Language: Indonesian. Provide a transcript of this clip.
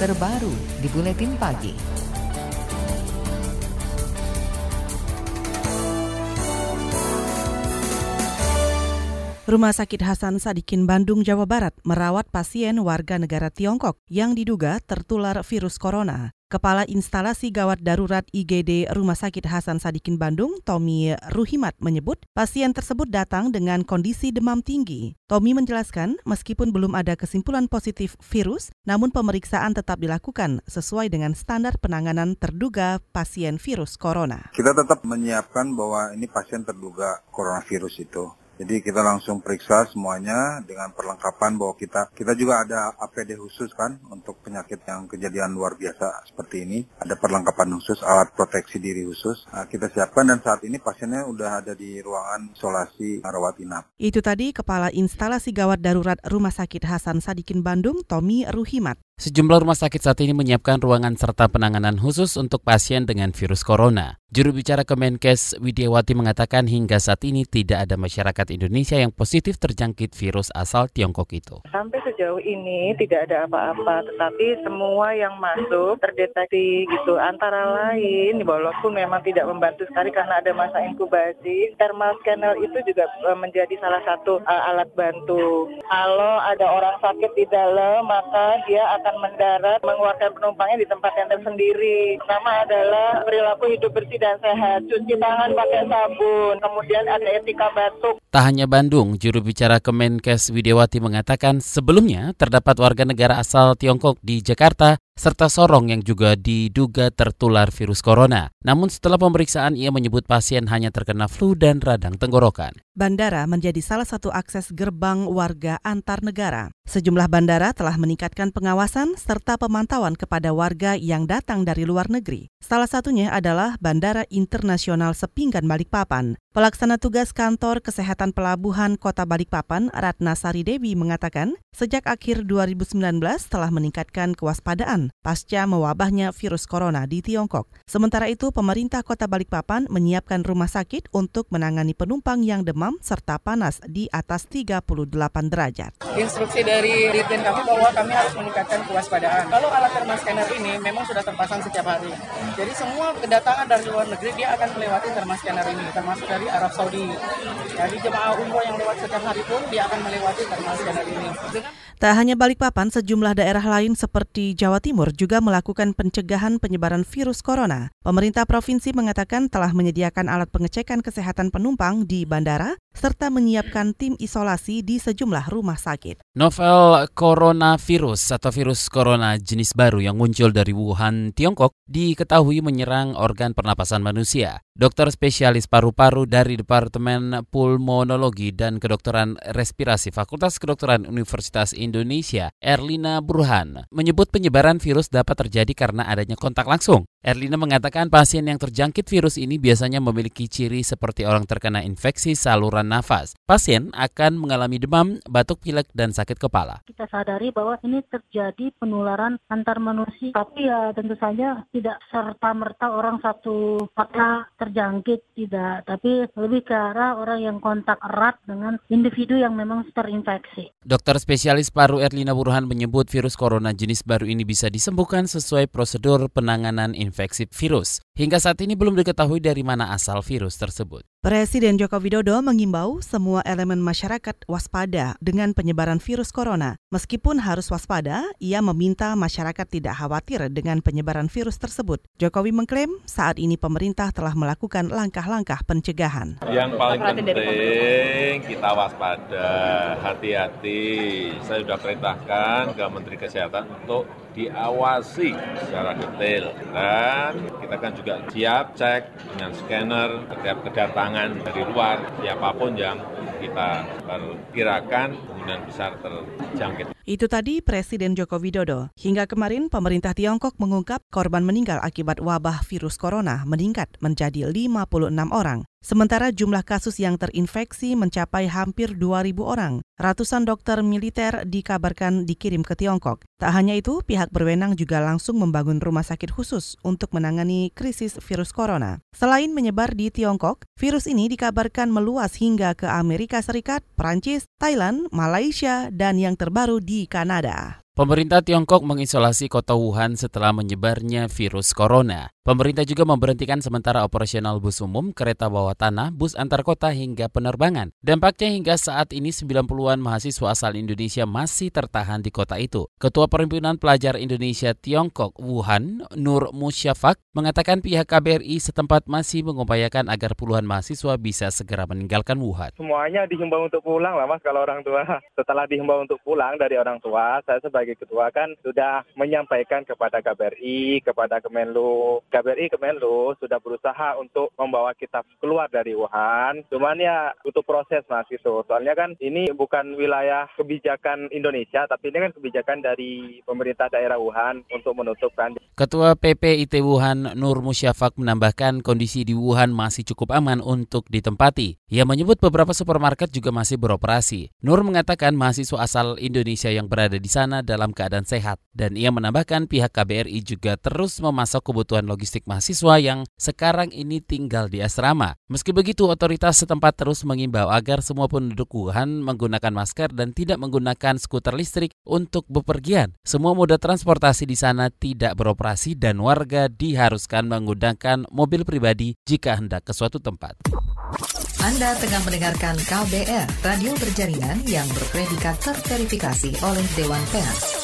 terbaru di Buletin Pagi. Rumah Sakit Hasan Sadikin Bandung, Jawa Barat merawat pasien warga negara Tiongkok yang diduga tertular virus corona. Kepala Instalasi Gawat Darurat IGD Rumah Sakit Hasan Sadikin Bandung, Tommy Ruhimat menyebut pasien tersebut datang dengan kondisi demam tinggi. Tommy menjelaskan, meskipun belum ada kesimpulan positif virus, namun pemeriksaan tetap dilakukan sesuai dengan standar penanganan terduga pasien virus corona. Kita tetap menyiapkan bahwa ini pasien terduga coronavirus itu. Jadi kita langsung periksa semuanya dengan perlengkapan bahwa kita kita juga ada APD khusus kan untuk penyakit yang kejadian luar biasa seperti ini. Ada perlengkapan khusus, alat proteksi diri khusus. Nah, kita siapkan dan saat ini pasiennya udah ada di ruangan isolasi rawat inap. Itu tadi Kepala Instalasi Gawat Darurat Rumah Sakit Hasan Sadikin Bandung, Tommy Ruhimat. Sejumlah rumah sakit saat ini menyiapkan ruangan serta penanganan khusus untuk pasien dengan virus corona. Juru bicara Kemenkes Widiawati mengatakan hingga saat ini tidak ada masyarakat Indonesia yang positif terjangkit virus asal Tiongkok itu. Sampai sejauh ini tidak ada apa-apa, tetapi semua yang masuk terdeteksi gitu. Antara lain, walaupun memang tidak membantu sekali karena ada masa inkubasi, thermal scanner itu juga eh, menjadi salah satu uh, alat bantu. Kalau ada orang sakit di dalam, maka dia akan akan mendarat mengeluarkan penumpangnya di tempat yang tersendiri. Pertama adalah perilaku hidup bersih dan sehat, cuci tangan pakai sabun, kemudian ada etika batuk. Tak hanya Bandung, juru bicara Kemenkes Widiawati mengatakan sebelumnya terdapat warga negara asal Tiongkok di Jakarta serta Sorong yang juga diduga tertular virus corona. Namun setelah pemeriksaan ia menyebut pasien hanya terkena flu dan radang tenggorokan. Bandara menjadi salah satu akses gerbang warga antar negara. Sejumlah bandara telah meningkatkan pengawasan serta pemantauan kepada warga yang datang dari luar negeri. Salah satunya adalah Bandara Internasional Sepinggan Balikpapan. Pelaksana tugas kantor kesehatan pelabuhan Kota Balikpapan, Ratna Sari Dewi mengatakan, sejak akhir 2019 telah meningkatkan kewaspadaan pasca mewabahnya virus corona di Tiongkok. Sementara itu, pemerintah Kota Balikpapan menyiapkan rumah sakit untuk menangani penumpang yang demam serta panas di atas 38 derajat. Instruksi dari Dirjen kami bahwa kami harus meningkatkan kewaspadaan. Kalau alat thermal scanner ini memang sudah terpasang setiap hari. Jadi semua kedatangan dari luar negeri dia akan melewati thermal scanner ini, termasuk dari Arab Saudi. Jadi jemaah umroh yang lewat setiap hari pun dia akan melewati terminal scanner ini. Tak hanya Balikpapan, sejumlah daerah lain seperti Jawa Timur juga melakukan pencegahan penyebaran virus corona. Pemerintah provinsi mengatakan telah menyediakan alat pengecekan kesehatan penumpang di bandara serta menyiapkan tim isolasi di sejumlah rumah sakit. Novel coronavirus atau virus corona jenis baru yang muncul dari Wuhan, Tiongkok diketahui menyerang organ pernapasan manusia. Dokter spesialis paru-paru dari Departemen Pulmonologi dan Kedokteran Respirasi Fakultas Kedokteran Universitas Indonesia, Erlina Burhan, menyebut penyebaran virus dapat terjadi karena adanya kontak langsung. Erlina mengatakan pasien yang terjangkit virus ini biasanya memiliki ciri seperti orang terkena infeksi saluran nafas. Pasien akan mengalami demam, batuk pilek, dan sakit kepala. Kita sadari bahwa ini terjadi penularan antar manusia, tapi ya tentu saja tidak serta-merta orang satu kota terjangkit, tidak. Tapi lebih ke arah orang yang kontak erat dengan individu yang memang terinfeksi. Dokter spesialis paru Erlina Burhan menyebut virus corona jenis baru ini bisa disembuhkan sesuai prosedur penanganan infeksi infeksi virus. Hingga saat ini belum diketahui dari mana asal virus tersebut. Presiden Joko Widodo mengimbau semua elemen masyarakat waspada dengan penyebaran virus corona. Meskipun harus waspada, ia meminta masyarakat tidak khawatir dengan penyebaran virus tersebut. Jokowi mengklaim saat ini pemerintah telah melakukan langkah-langkah pencegahan. Yang paling penting kita waspada, hati-hati. Saya sudah perintahkan ke Menteri Kesehatan untuk diawasi secara detail dan kita kan juga siap cek dengan scanner setiap kedatangan kedatangan dari luar, siapa pun yang kita perkirakan kemungkinan besar terjangkit. Itu tadi Presiden Joko Widodo. Hingga kemarin pemerintah Tiongkok mengungkap korban meninggal akibat wabah virus corona meningkat menjadi 56 orang. Sementara jumlah kasus yang terinfeksi mencapai hampir 2.000 orang. Ratusan dokter militer dikabarkan dikirim ke Tiongkok. Tak hanya itu, pihak berwenang juga langsung membangun rumah sakit khusus untuk menangani krisis virus corona. Selain menyebar di Tiongkok, virus ini dikabarkan meluas hingga ke Amerika Serikat, Prancis, Thailand, Malaysia, dan yang terbaru di Kanada. Pemerintah Tiongkok mengisolasi kota Wuhan setelah menyebarnya virus corona. Pemerintah juga memberhentikan sementara operasional bus umum, kereta bawah tanah, bus antar kota hingga penerbangan. Dampaknya hingga saat ini 90-an mahasiswa asal Indonesia masih tertahan di kota itu. Ketua Perhimpunan Pelajar Indonesia Tiongkok Wuhan, Nur Musyafak, mengatakan pihak KBRI setempat masih mengupayakan agar puluhan mahasiswa bisa segera meninggalkan Wuhan. Semuanya dihimbau untuk pulang lah mas kalau orang tua. Setelah dihimbau untuk pulang dari orang tua, saya sebagai ketua kan sudah menyampaikan kepada KBRI, kepada Kemenlu, KBRI Kemenlu sudah berusaha untuk membawa kita keluar dari Wuhan. Cuman ya butuh proses mas gitu. Soalnya kan ini bukan wilayah kebijakan Indonesia, tapi ini kan kebijakan dari pemerintah daerah Wuhan untuk menutupkan. Ketua PPIT Wuhan Nur Musyafak menambahkan kondisi di Wuhan masih cukup aman untuk ditempati. Ia menyebut beberapa supermarket juga masih beroperasi. Nur mengatakan mahasiswa asal Indonesia yang berada di sana dalam keadaan sehat. Dan ia menambahkan pihak KBRI juga terus memasok kebutuhan logistik mahasiswa yang sekarang ini tinggal di asrama. Meski begitu, otoritas setempat terus mengimbau agar semua penduduk Wuhan menggunakan masker dan tidak menggunakan skuter listrik untuk bepergian. Semua moda transportasi di sana tidak beroperasi dan warga diharuskan menggunakan mobil pribadi jika hendak ke suatu tempat. Anda tengah mendengarkan KBR, radio berjaringan yang berpredikat terverifikasi oleh Dewan Pers.